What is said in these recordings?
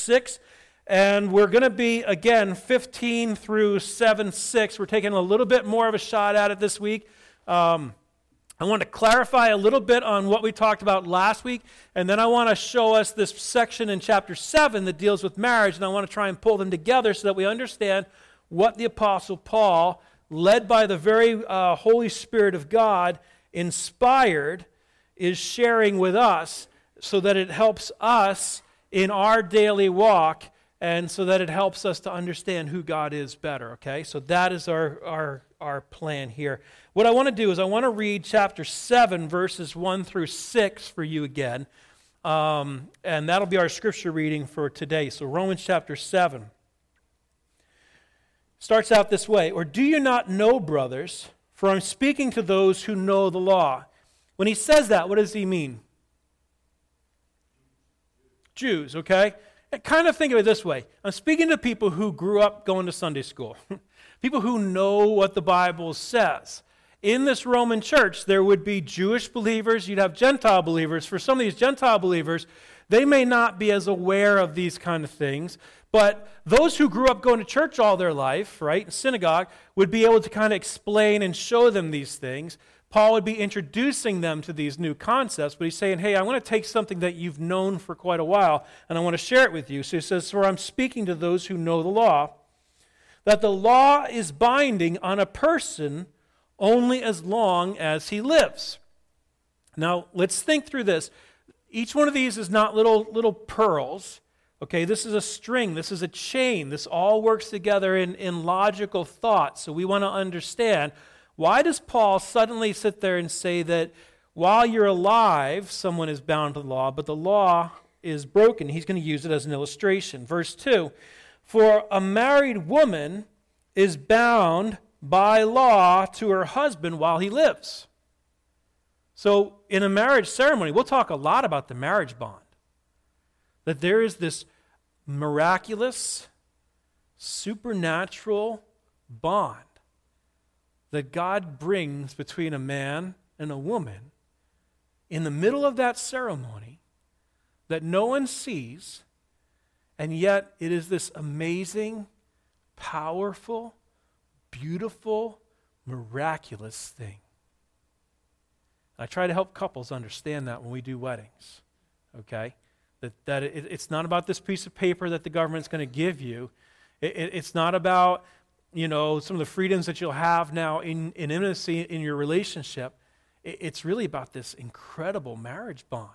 6. And we're going to be, again, 15 through 7 6. We're taking a little bit more of a shot at it this week. Um, I want to clarify a little bit on what we talked about last week, and then I want to show us this section in chapter 7 that deals with marriage, and I want to try and pull them together so that we understand what the Apostle Paul, led by the very uh, Holy Spirit of God, inspired, is sharing with us so that it helps us in our daily walk and so that it helps us to understand who God is better, okay? So that is our, our, our plan here. What I want to do is I want to read chapter 7, verses 1 through 6 for you again. Um, and that'll be our scripture reading for today. So, Romans chapter 7 starts out this way Or do you not know, brothers? For I'm speaking to those who know the law. When he says that, what does he mean? Jews, okay? Kind of think of it this way I'm speaking to people who grew up going to Sunday school, people who know what the Bible says in this Roman church, there would be Jewish believers, you'd have Gentile believers. For some of these Gentile believers, they may not be as aware of these kind of things, but those who grew up going to church all their life, right, in synagogue, would be able to kind of explain and show them these things. Paul would be introducing them to these new concepts, but he's saying, Hey, I want to take something that you've known for quite a while and I want to share it with you. So he says, For I'm speaking to those who know the law, that the law is binding on a person only as long as he lives. Now, let's think through this. Each one of these is not little, little pearls. Okay, this is a string, this is a chain. This all works together in, in logical thought. So we want to understand why does Paul suddenly sit there and say that while you're alive, someone is bound to the law, but the law is broken? He's going to use it as an illustration. Verse 2 For a married woman is bound by law to her husband while he lives. So, in a marriage ceremony, we'll talk a lot about the marriage bond. That there is this miraculous, supernatural bond that God brings between a man and a woman in the middle of that ceremony that no one sees, and yet it is this amazing, powerful, beautiful, miraculous thing. I try to help couples understand that when we do weddings, okay? That, that it, it's not about this piece of paper that the government's going to give you. It, it, it's not about, you know, some of the freedoms that you'll have now in, in intimacy in your relationship. it's really about this incredible marriage bond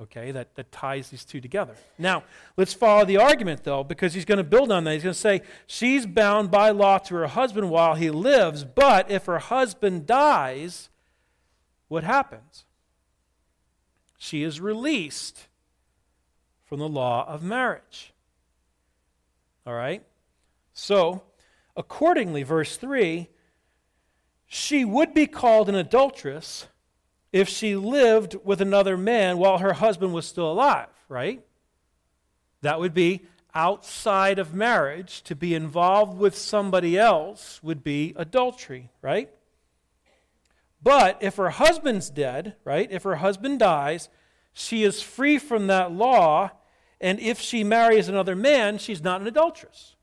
okay, that, that ties these two together. Now, let's follow the argument, though, because he's going to build on that. He's going to say, she's bound by law to her husband while he lives, but if her husband dies, what happens? She is released from the law of marriage. All right? So, accordingly, verse 3 she would be called an adulteress if she lived with another man while her husband was still alive, right? That would be outside of marriage. To be involved with somebody else would be adultery, right? But if her husband's dead, right? If her husband dies, she is free from that law. And if she marries another man, she's not an adulteress.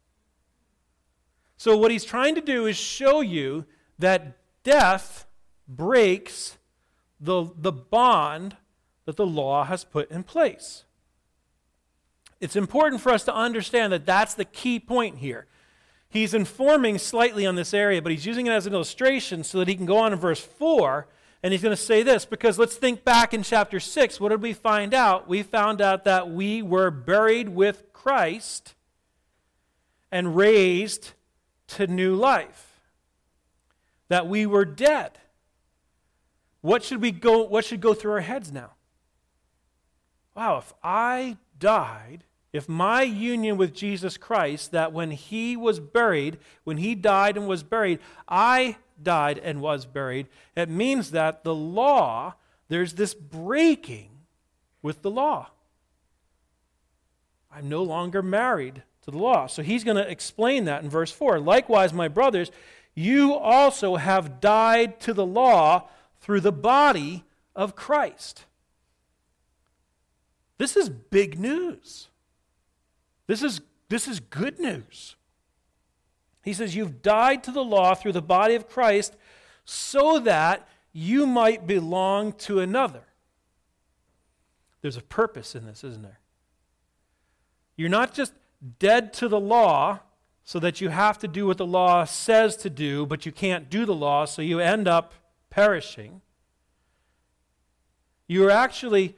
So, what he's trying to do is show you that death breaks the, the bond that the law has put in place. It's important for us to understand that that's the key point here. He's informing slightly on this area, but he's using it as an illustration so that he can go on in verse 4 and he's going to say this because let's think back in chapter 6. What did we find out? We found out that we were buried with Christ and raised to new life, that we were dead. What should we go what should go through our heads now? Wow, if I died, if my union with Jesus Christ that when he was buried, when he died and was buried, I died and was buried, it means that the law, there's this breaking with the law. I'm no longer married to the law. So he's going to explain that in verse 4. Likewise, my brothers, you also have died to the law through the body of Christ. This is big news. This is, this is good news. He says, You've died to the law through the body of Christ so that you might belong to another. There's a purpose in this, isn't there? You're not just dead to the law so that you have to do what the law says to do, but you can't do the law, so you end up perishing. You are actually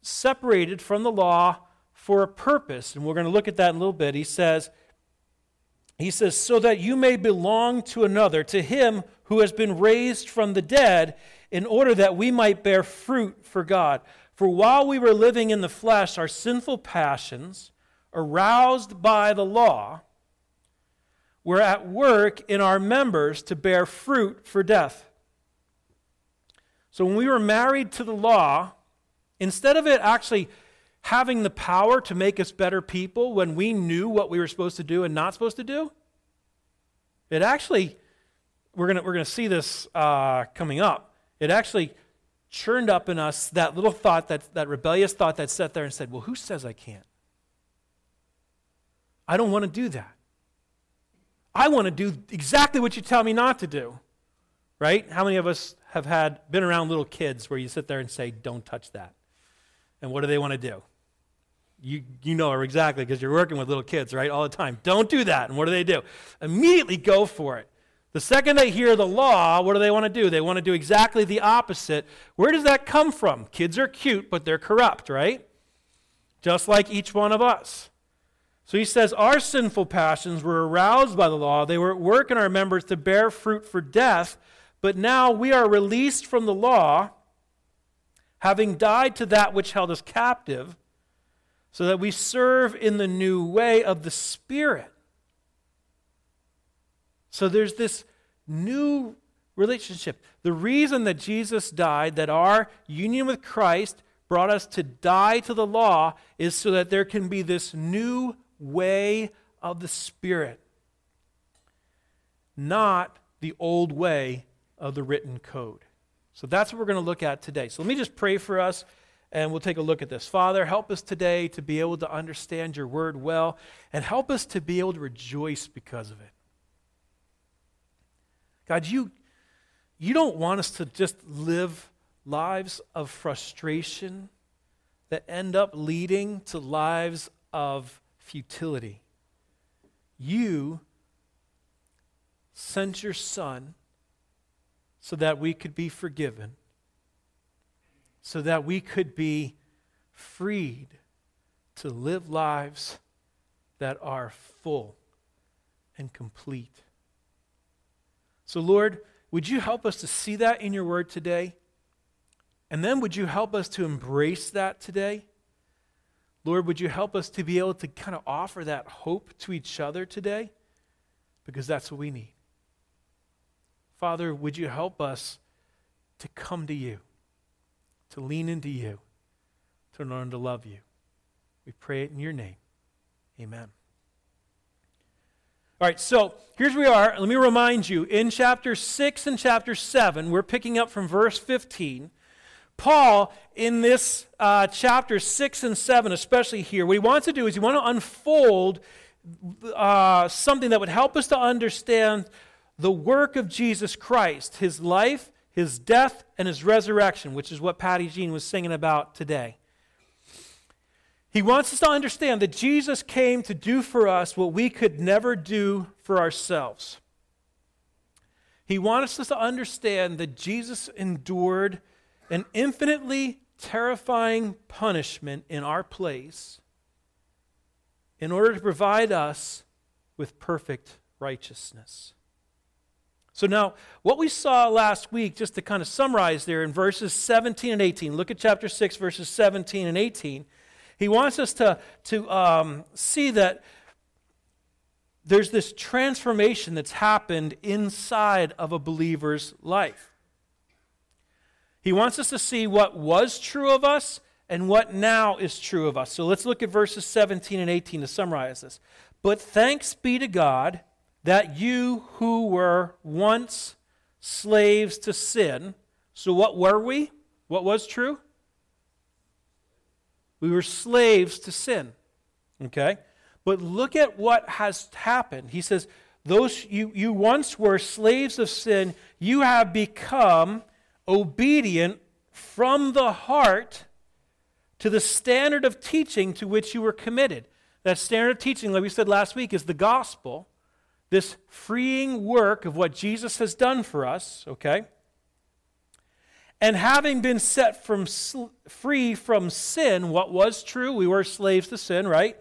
separated from the law for a purpose, and we're going to look at that in a little bit. He says, he says, so that you may belong to another, to him who has been raised from the dead, in order that we might bear fruit for God. For while we were living in the flesh, our sinful passions, aroused by the law, were at work in our members to bear fruit for death. So when we were married to the law, instead of it actually having the power to make us better people when we knew what we were supposed to do and not supposed to do, it actually, we're going we're gonna see this uh, coming up, it actually churned up in us that little thought, that, that rebellious thought that sat there and said, Well, who says I can't? I don't want to do that. I want to do exactly what you tell me not to do. Right? How many of us have had been around little kids where you sit there and say, "Don't touch that." And what do they want to do? You, you know exactly because you're working with little kids, right? All the time. Don't do that. And what do they do? Immediately go for it. The second they hear the law, what do they want to do? They want to do exactly the opposite. Where does that come from? Kids are cute, but they're corrupt, right? Just like each one of us. So he says, Our sinful passions were aroused by the law. They were at work in our members to bear fruit for death. But now we are released from the law, having died to that which held us captive, so that we serve in the new way of the Spirit. So there's this new relationship. The reason that Jesus died, that our union with Christ brought us to die to the law, is so that there can be this new way of the Spirit, not the old way of the written code. So that's what we're going to look at today. So let me just pray for us and we'll take a look at this. Father, help us today to be able to understand your word well and help us to be able to rejoice because of it. God, you, you don't want us to just live lives of frustration that end up leading to lives of futility. You sent your Son so that we could be forgiven, so that we could be freed to live lives that are full and complete. So, Lord, would you help us to see that in your word today? And then would you help us to embrace that today? Lord, would you help us to be able to kind of offer that hope to each other today? Because that's what we need. Father, would you help us to come to you, to lean into you, to learn to love you? We pray it in your name. Amen. All right, so here's where we are. Let me remind you in chapter 6 and chapter 7, we're picking up from verse 15. Paul, in this uh, chapter 6 and 7, especially here, what he wants to do is he wants to unfold uh, something that would help us to understand the work of Jesus Christ, his life, his death, and his resurrection, which is what Patty Jean was singing about today. He wants us to understand that Jesus came to do for us what we could never do for ourselves. He wants us to understand that Jesus endured an infinitely terrifying punishment in our place in order to provide us with perfect righteousness. So, now, what we saw last week, just to kind of summarize there in verses 17 and 18, look at chapter 6, verses 17 and 18. He wants us to, to um, see that there's this transformation that's happened inside of a believer's life. He wants us to see what was true of us and what now is true of us. So let's look at verses 17 and 18 to summarize this. But thanks be to God that you who were once slaves to sin, so what were we? What was true? We were slaves to sin. Okay? But look at what has happened. He says, Those you, you once were slaves of sin, you have become obedient from the heart to the standard of teaching to which you were committed. That standard of teaching, like we said last week, is the gospel, this freeing work of what Jesus has done for us, okay? And having been set from free from sin, what was true, we were slaves to sin, right?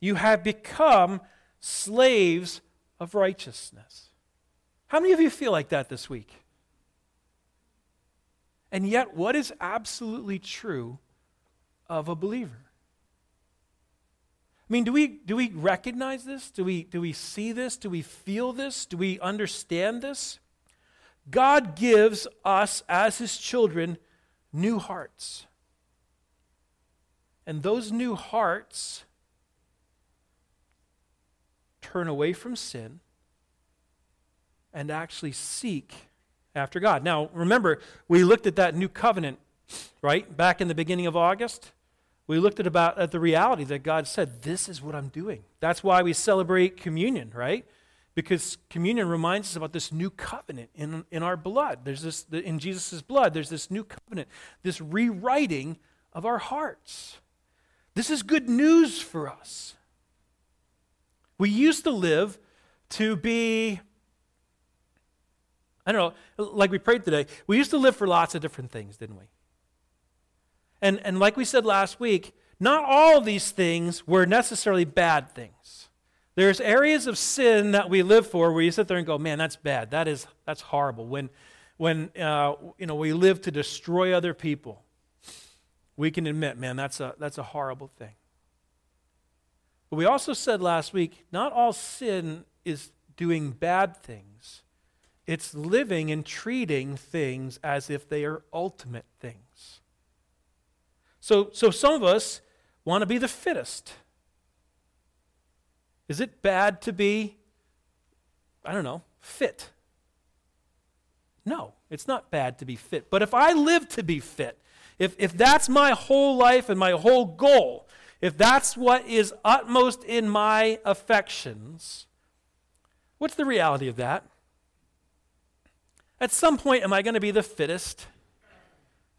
You have become slaves of righteousness. How many of you feel like that this week? And yet, what is absolutely true of a believer? I mean, do we, do we recognize this? Do we, do we see this? Do we feel this? Do we understand this? God gives us, as his children, new hearts. And those new hearts turn away from sin and actually seek after God. Now, remember, we looked at that new covenant, right? Back in the beginning of August. We looked at about at the reality that God said, "This is what I'm doing." That's why we celebrate communion, right? Because communion reminds us about this new covenant in, in our blood. There's this in Jesus' blood, there's this new covenant, this rewriting of our hearts. This is good news for us. We used to live to be I don't know, like we prayed today, we used to live for lots of different things, didn't we? And, and like we said last week, not all of these things were necessarily bad things. There's areas of sin that we live for where you sit there and go, man, that's bad. That is, that's horrible. When, when uh, you know, we live to destroy other people, we can admit, man, that's a, that's a horrible thing. But we also said last week, not all sin is doing bad things. It's living and treating things as if they are ultimate things. So, so some of us want to be the fittest. Is it bad to be, I don't know, fit? No, it's not bad to be fit. But if I live to be fit, if, if that's my whole life and my whole goal, if that's what is utmost in my affections, what's the reality of that? At some point, am I going to be the fittest?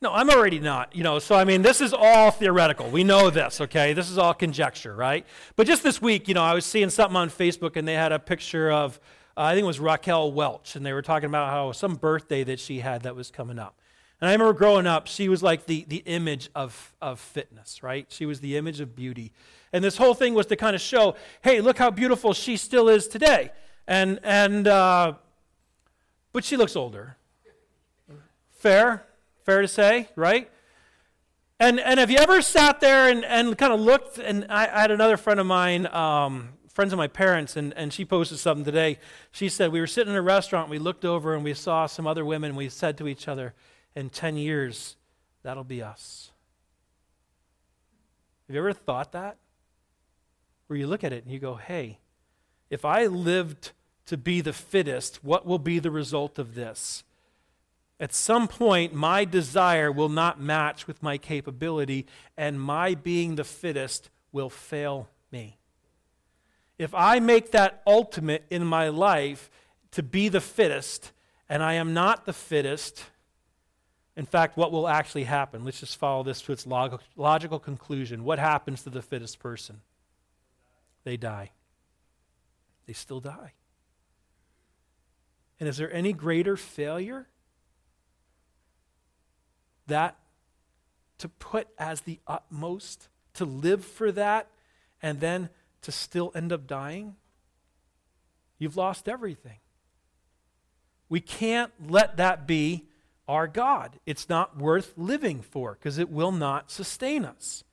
No, I'm already not. You know, so I mean, this is all theoretical. We know this, okay? This is all conjecture, right? But just this week, you know, I was seeing something on Facebook, and they had a picture of, uh, I think it was Raquel Welch, and they were talking about how some birthday that she had that was coming up. And I remember growing up, she was like the, the image of, of fitness, right? She was the image of beauty. And this whole thing was to kind of show, hey, look how beautiful she still is today. And, and uh, but she looks older. Fair? Fair to say, right? And, and have you ever sat there and, and kind of looked? And I, I had another friend of mine, um, friends of my parents, and, and she posted something today. She said, We were sitting in a restaurant, we looked over and we saw some other women, we said to each other, In 10 years, that'll be us. Have you ever thought that? Where you look at it and you go, Hey, if I lived to be the fittest, what will be the result of this? At some point, my desire will not match with my capability, and my being the fittest will fail me. If I make that ultimate in my life to be the fittest, and I am not the fittest, in fact, what will actually happen? Let's just follow this to its log- logical conclusion. What happens to the fittest person? They die. They still die. And is there any greater failure? That to put as the utmost, to live for that, and then to still end up dying? You've lost everything. We can't let that be our God. It's not worth living for because it will not sustain us.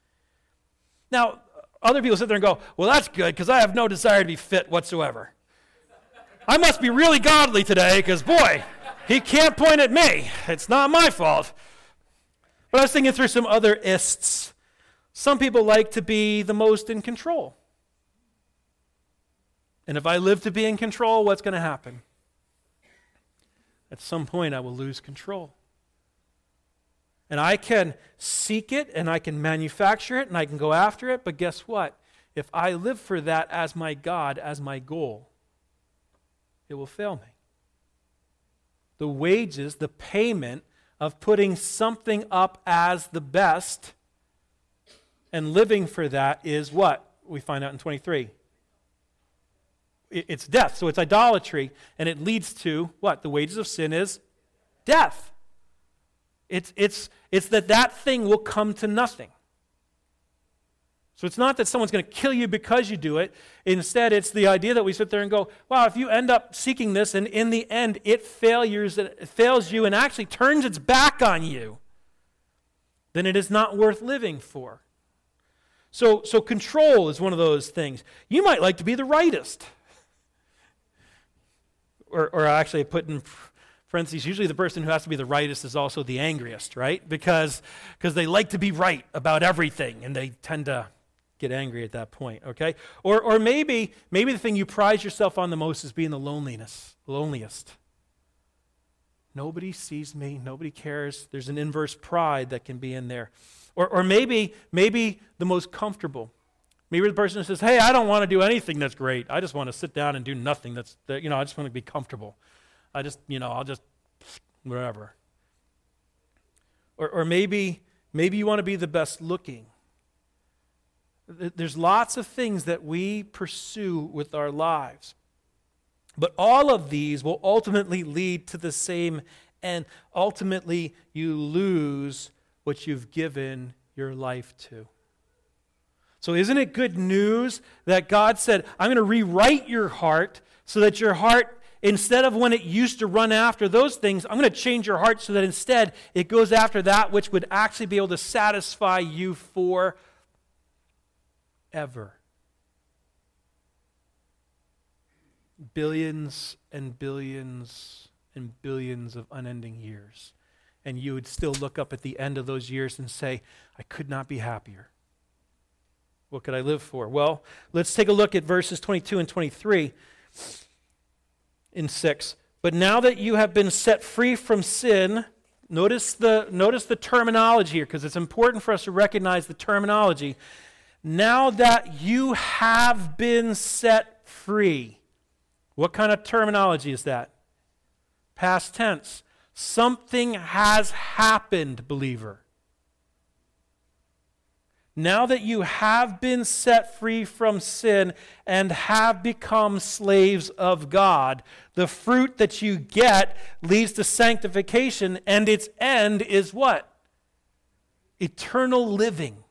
Now, other people sit there and go, Well, that's good because I have no desire to be fit whatsoever. I must be really godly today because, boy, he can't point at me. It's not my fault. But I was thinking through some other ists. Some people like to be the most in control. And if I live to be in control, what's going to happen? At some point, I will lose control. And I can seek it and I can manufacture it and I can go after it, but guess what? if I live for that as my God, as my goal, it will fail me. The wages, the payment of putting something up as the best and living for that is what? We find out in 23. It's death. So it's idolatry, and it leads to what? The wages of sin is death. It's, it's, it's that that thing will come to nothing. So it's not that someone's going to kill you because you do it. Instead, it's the idea that we sit there and go, wow, if you end up seeking this and in the end it failures, it fails you and actually turns its back on you, then it is not worth living for. So, so control is one of those things. You might like to be the rightest. Or, or actually, put in parentheses, usually the person who has to be the rightest is also the angriest, right? Because because they like to be right about everything and they tend to get angry at that point, okay? Or, or maybe, maybe the thing you prize yourself on the most is being the loneliness, loneliest. Nobody sees me, nobody cares. There's an inverse pride that can be in there. Or, or maybe, maybe the most comfortable. Maybe the person says, hey, I don't want to do anything that's great. I just want to sit down and do nothing that's, that, you know, I just want to be comfortable. I just, you know, I'll just, whatever. Or, or maybe, maybe you want to be the best looking. There's lots of things that we pursue with our lives. But all of these will ultimately lead to the same end. Ultimately, you lose what you've given your life to. So, isn't it good news that God said, I'm going to rewrite your heart so that your heart, instead of when it used to run after those things, I'm going to change your heart so that instead it goes after that which would actually be able to satisfy you for ever. Billions and billions and billions of unending years. And you would still look up at the end of those years and say, I could not be happier. What could I live for? Well, let's take a look at verses 22 and 23 in 6. But now that you have been set free from sin, notice the, notice the terminology here because it's important for us to recognize the terminology now that you have been set free. What kind of terminology is that? Past tense. Something has happened, believer. Now that you have been set free from sin and have become slaves of God, the fruit that you get leads to sanctification, and its end is what? Eternal living.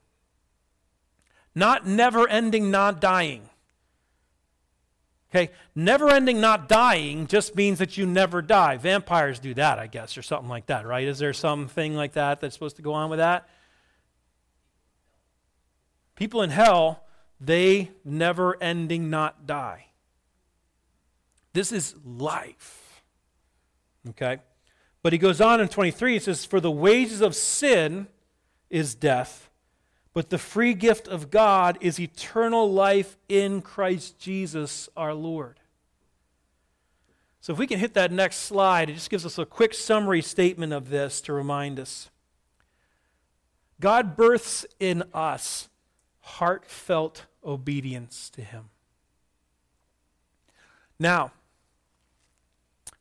Not never ending, not dying. Okay? Never ending, not dying just means that you never die. Vampires do that, I guess, or something like that, right? Is there something like that that's supposed to go on with that? People in hell, they never ending, not die. This is life. Okay? But he goes on in 23, he says, For the wages of sin is death but the free gift of God is eternal life in Christ Jesus our Lord. So, if we can hit that next slide, it just gives us a quick summary statement of this to remind us. God births in us heartfelt obedience to Him. Now,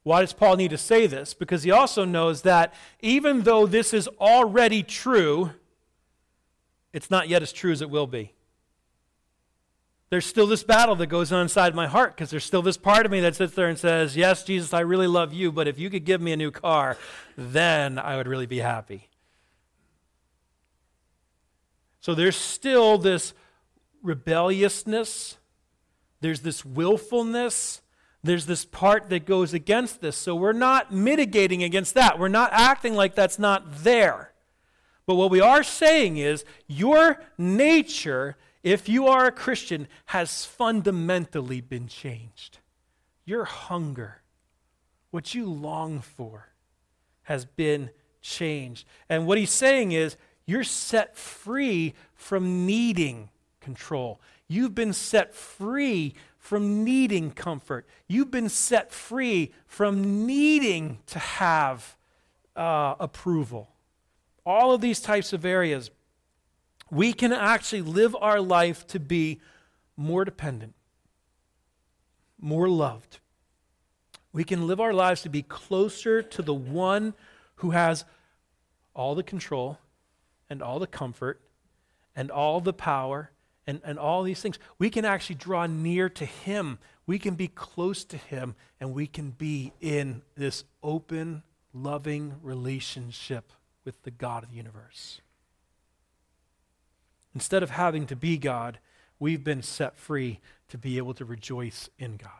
why does Paul need to say this? Because he also knows that even though this is already true, it's not yet as true as it will be. There's still this battle that goes on inside my heart because there's still this part of me that sits there and says, Yes, Jesus, I really love you, but if you could give me a new car, then I would really be happy. So there's still this rebelliousness, there's this willfulness, there's this part that goes against this. So we're not mitigating against that. We're not acting like that's not there. But what we are saying is your nature, if you are a Christian, has fundamentally been changed. Your hunger, what you long for, has been changed. And what he's saying is you're set free from needing control. You've been set free from needing comfort. You've been set free from needing to have uh, approval all of these types of areas, we can actually live our life to be more dependent, more loved. We can live our lives to be closer to the one who has all the control and all the comfort and all the power and, and all these things. We can actually draw near to Him. We can be close to Him, and we can be in this open, loving relationship with the God of the universe. Instead of having to be God, we've been set free to be able to rejoice in God.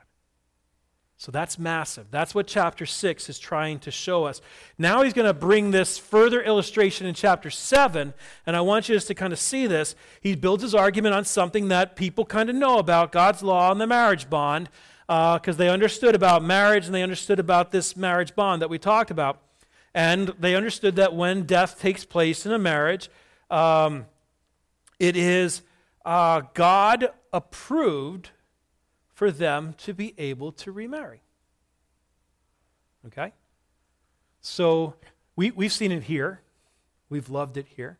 So that's massive. That's what chapter 6 is trying to show us. Now he's going to bring this further illustration in chapter 7, and I want you just to kind of see this. He builds his argument on something that people kind of know about God's law and the marriage bond, because uh, they understood about marriage and they understood about this marriage bond that we talked about. And they understood that when death takes place in a marriage, um, it is uh, God approved for them to be able to remarry. Okay? So we, we've seen it here. We've loved it here.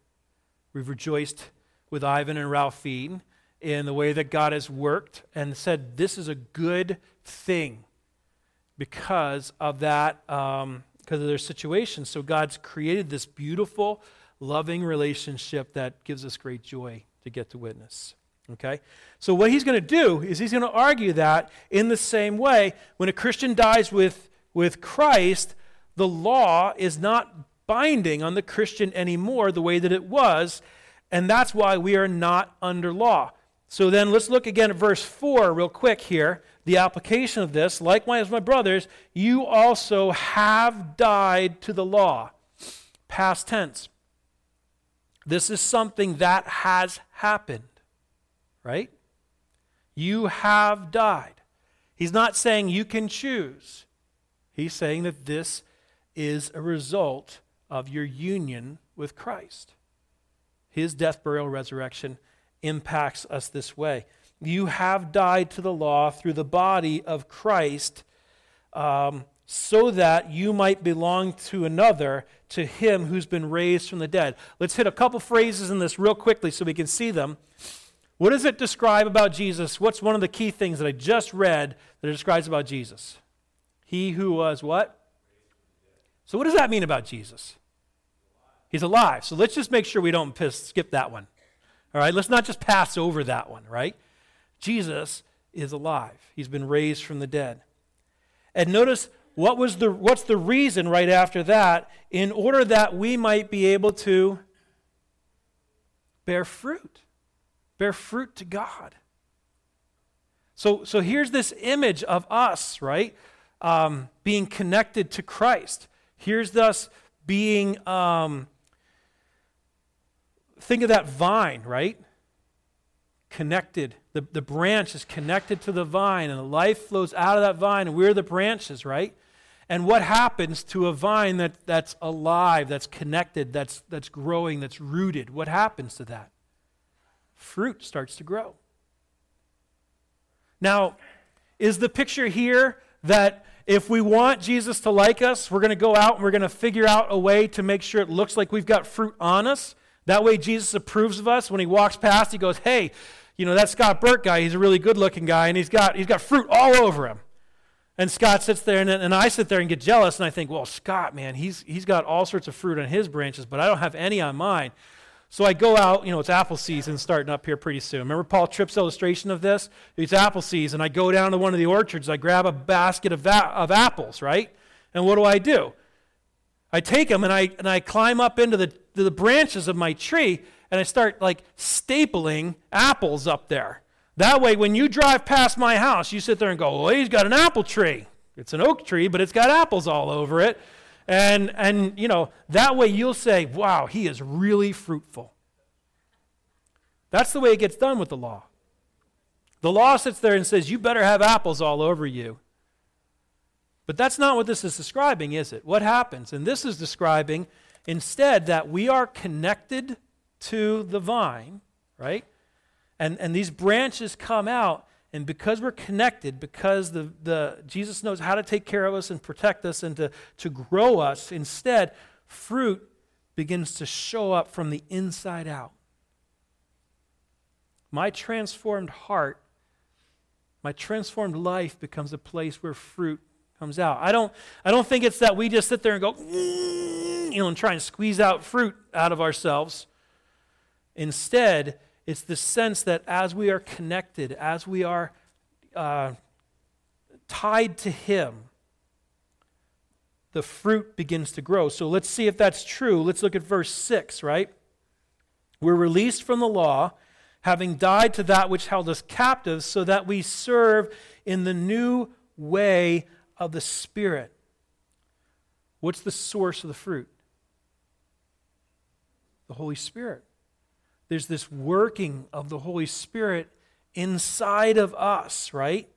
We've rejoiced with Ivan and Ralphine in the way that God has worked and said this is a good thing because of that, um, because of their situation. So God's created this beautiful, loving relationship that gives us great joy to get to witness. Okay? So, what he's going to do is he's going to argue that in the same way, when a Christian dies with, with Christ, the law is not binding on the Christian anymore the way that it was, and that's why we are not under law. So, then let's look again at verse 4 real quick here. The application of this, likewise, my brothers, you also have died to the law. Past tense. This is something that has happened right? You have died. He's not saying you can choose. He's saying that this is a result of your union with Christ. His death, burial, resurrection impacts us this way. You have died to the law through the body of Christ um, so that you might belong to another, to him who's been raised from the dead. Let's hit a couple phrases in this real quickly so we can see them. What does it describe about Jesus? What's one of the key things that I just read that it describes about Jesus? He who was what? So, what does that mean about Jesus? He's alive. So, let's just make sure we don't piss, skip that one. All right, let's not just pass over that one, right? Jesus is alive. He's been raised from the dead. And notice what was the what's the reason right after that in order that we might be able to bear fruit bear fruit to God. So, so here's this image of us, right? Um, being connected to Christ. Here's us being, um, think of that vine, right? Connected. The, the branch is connected to the vine, and the life flows out of that vine, and we're the branches, right? And what happens to a vine that, that's alive, that's connected, that's, that's growing, that's rooted? What happens to that? fruit starts to grow. Now, is the picture here that if we want Jesus to like us, we're going to go out and we're going to figure out a way to make sure it looks like we've got fruit on us? That way, Jesus approves of us. When he walks past, he goes, Hey, you know, that Scott Burt guy, he's a really good looking guy, and he's got, he's got fruit all over him. And Scott sits there, and, and I sit there and get jealous, and I think, Well, Scott, man, he's, he's got all sorts of fruit on his branches, but I don't have any on mine. So I go out, you know, it's apple season starting up here pretty soon. Remember Paul Tripp's illustration of this? It's apple season. I go down to one of the orchards, I grab a basket of, of apples, right? And what do I do? I take them and I, and I climb up into the, the branches of my tree and I start like stapling apples up there. That way, when you drive past my house, you sit there and go, well, he's got an apple tree. It's an oak tree, but it's got apples all over it. And, and, you know, that way you'll say, wow, he is really fruitful. That's the way it gets done with the law. The law sits there and says, you better have apples all over you. But that's not what this is describing, is it? What happens? And this is describing instead that we are connected to the vine, right? And, and these branches come out and because we're connected, because the, the, Jesus knows how to take care of us and protect us and to, to grow us, instead, fruit begins to show up from the inside out. My transformed heart My transformed life becomes a place where fruit comes out. I don't, I don't think it's that we just sit there and go, mm, you know, and try and squeeze out fruit out of ourselves. Instead, it's the sense that as we are connected, as we are uh, tied to Him, the fruit begins to grow. So let's see if that's true. Let's look at verse 6, right? We're released from the law, having died to that which held us captive, so that we serve in the new way of the Spirit. What's the source of the fruit? The Holy Spirit. There's this working of the Holy Spirit inside of us, right?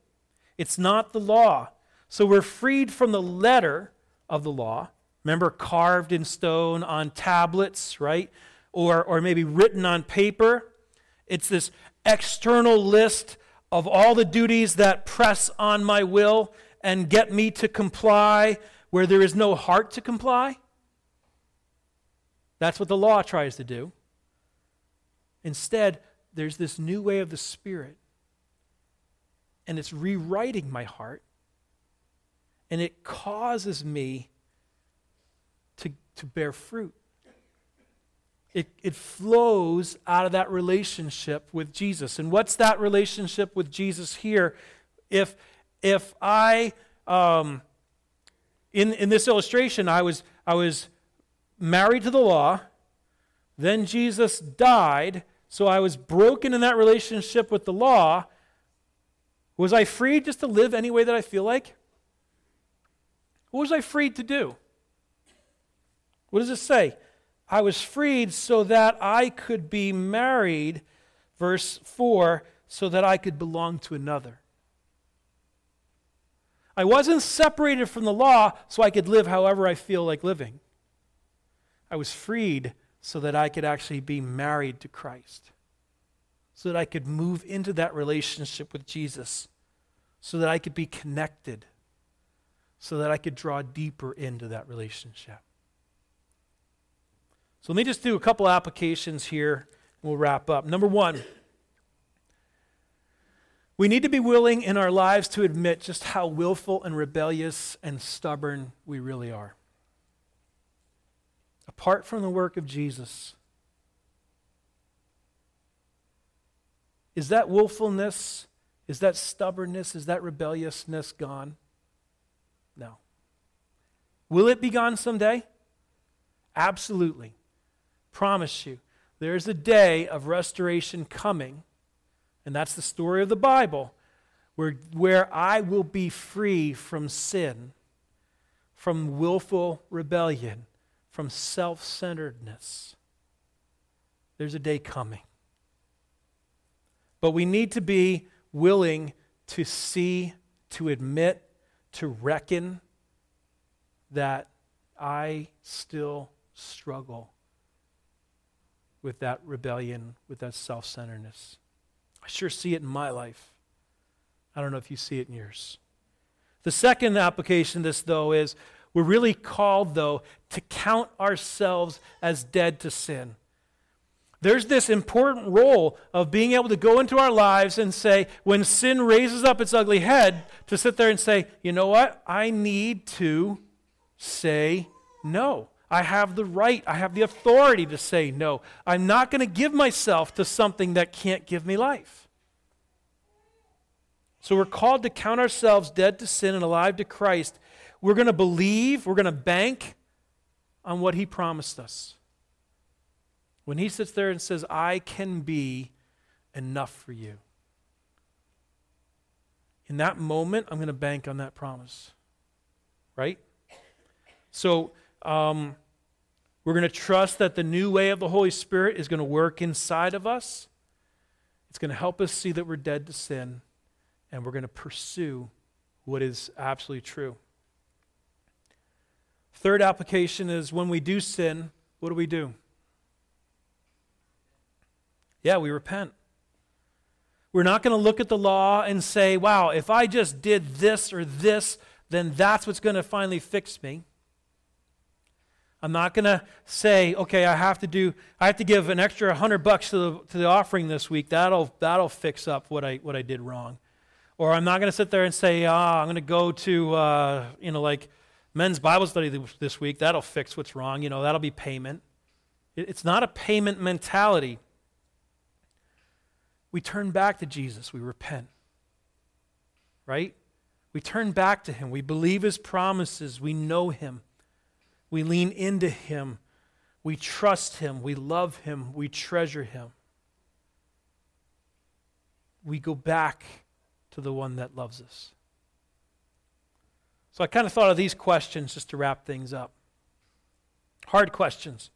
It's not the law. So we're freed from the letter of the law. Remember, carved in stone on tablets, right? Or, or maybe written on paper. It's this external list of all the duties that press on my will and get me to comply where there is no heart to comply. That's what the law tries to do. Instead, there's this new way of the Spirit, and it's rewriting my heart and it causes me to, to bear fruit. It, it flows out of that relationship with Jesus. And what's that relationship with Jesus here? If, if I, um, in, in this illustration, I was, I was married to the law, then Jesus died, so I was broken in that relationship with the law. Was I free just to live any way that I feel like? What was I freed to do? What does it say? I was freed so that I could be married, verse 4, so that I could belong to another. I wasn't separated from the law so I could live however I feel like living. I was freed so that I could actually be married to Christ, so that I could move into that relationship with Jesus, so that I could be connected so that I could draw deeper into that relationship. So let me just do a couple applications here. And we'll wrap up. Number one, we need to be willing in our lives to admit just how willful and rebellious and stubborn we really are. Apart from the work of Jesus, is that willfulness, is that stubbornness, is that rebelliousness gone? No. Will it be gone someday? Absolutely. Promise you. There's a day of restoration coming, and that's the story of the Bible, where, where I will be free from sin, from willful rebellion, from self centeredness. There's a day coming. But we need to be willing to see, to admit, to reckon that I still struggle with that rebellion, with that self centeredness. I sure see it in my life. I don't know if you see it in yours. The second application of this, though, is we're really called, though, to count ourselves as dead to sin. There's this important role of being able to go into our lives and say, when sin raises up its ugly head, to sit there and say, you know what? I need to say no. I have the right, I have the authority to say no. I'm not going to give myself to something that can't give me life. So we're called to count ourselves dead to sin and alive to Christ. We're going to believe, we're going to bank on what He promised us. When he sits there and says, I can be enough for you. In that moment, I'm going to bank on that promise. Right? So, um, we're going to trust that the new way of the Holy Spirit is going to work inside of us. It's going to help us see that we're dead to sin, and we're going to pursue what is absolutely true. Third application is when we do sin, what do we do? Yeah, we repent. We're not going to look at the law and say, wow, if I just did this or this, then that's what's going to finally fix me. I'm not going to say, okay, I have to do, I have to give an extra hundred bucks to the, to the offering this week. That'll, that'll fix up what I, what I did wrong. Or I'm not going to sit there and say, ah, I'm going to go to, uh, you know, like men's Bible study this week. That'll fix what's wrong. You know, that'll be payment. It's not a payment mentality. We turn back to Jesus. We repent. Right? We turn back to Him. We believe His promises. We know Him. We lean into Him. We trust Him. We love Him. We treasure Him. We go back to the one that loves us. So I kind of thought of these questions just to wrap things up. Hard questions.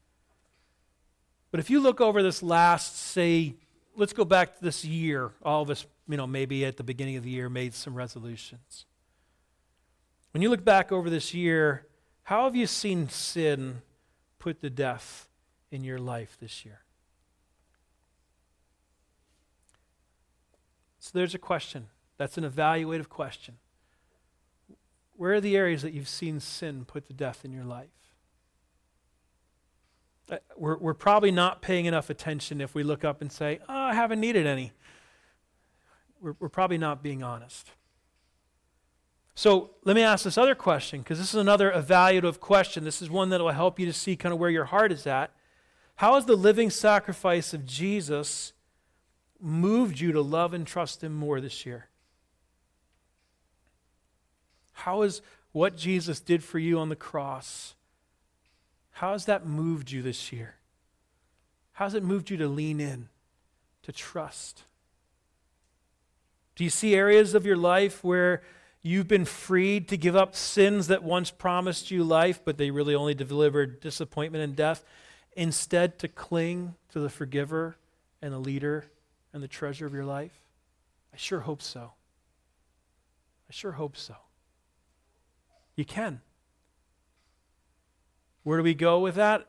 But if you look over this last, say, let's go back to this year, all of us, you know, maybe at the beginning of the year made some resolutions. When you look back over this year, how have you seen sin put to death in your life this year? So there's a question. That's an evaluative question. Where are the areas that you've seen sin put to death in your life? Uh, we're, we're probably not paying enough attention if we look up and say, oh, I haven't needed any. We're, we're probably not being honest. So let me ask this other question, because this is another evaluative question. This is one that will help you to see kind of where your heart is at. How has the living sacrifice of Jesus moved you to love and trust Him more this year? How has what Jesus did for you on the cross, how has that moved you this year? How has it moved you to lean in, to trust? Do you see areas of your life where you've been freed to give up sins that once promised you life, but they really only delivered disappointment and death, instead to cling to the forgiver and the leader and the treasure of your life? I sure hope so. I sure hope so. You can. Where do we go with that?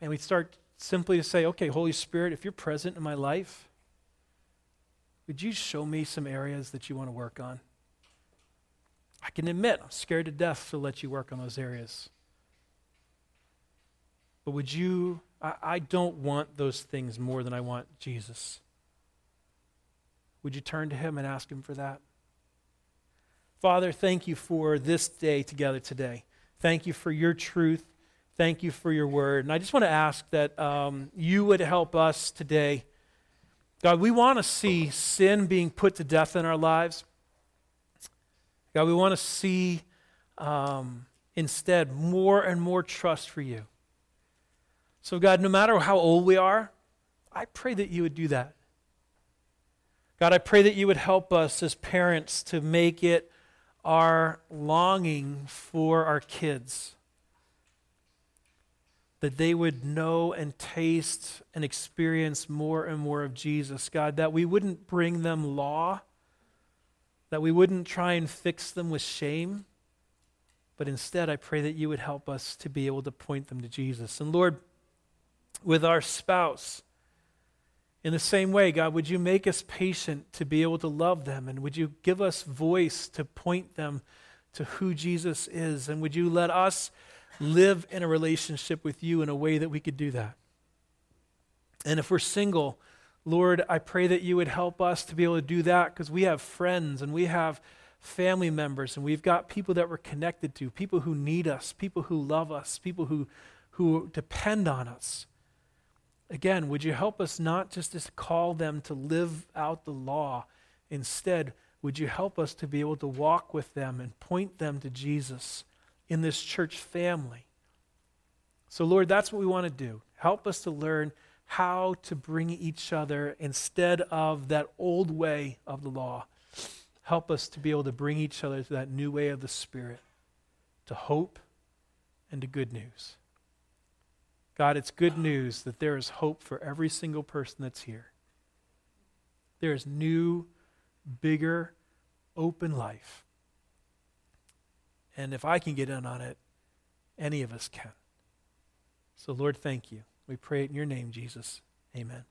And we start simply to say, okay, Holy Spirit, if you're present in my life, would you show me some areas that you want to work on? I can admit I'm scared to death to let you work on those areas. But would you, I, I don't want those things more than I want Jesus. Would you turn to him and ask him for that? Father, thank you for this day together today. Thank you for your truth. Thank you for your word. And I just want to ask that um, you would help us today. God, we want to see sin being put to death in our lives. God, we want to see um, instead more and more trust for you. So, God, no matter how old we are, I pray that you would do that. God, I pray that you would help us as parents to make it our longing for our kids. That they would know and taste and experience more and more of Jesus, God, that we wouldn't bring them law, that we wouldn't try and fix them with shame, but instead I pray that you would help us to be able to point them to Jesus. And Lord, with our spouse, in the same way, God, would you make us patient to be able to love them? And would you give us voice to point them to who Jesus is? And would you let us live in a relationship with you in a way that we could do that? And if we're single, Lord, I pray that you would help us to be able to do that because we have friends and we have family members and we've got people that we're connected to, people who need us, people who love us, people who, who depend on us. Again, would you help us not just to call them to live out the law? Instead, would you help us to be able to walk with them and point them to Jesus in this church family? So, Lord, that's what we want to do. Help us to learn how to bring each other instead of that old way of the law. Help us to be able to bring each other to that new way of the Spirit, to hope and to good news. God, it's good news that there is hope for every single person that's here. There is new, bigger, open life. And if I can get in on it, any of us can. So, Lord, thank you. We pray it in your name, Jesus. Amen.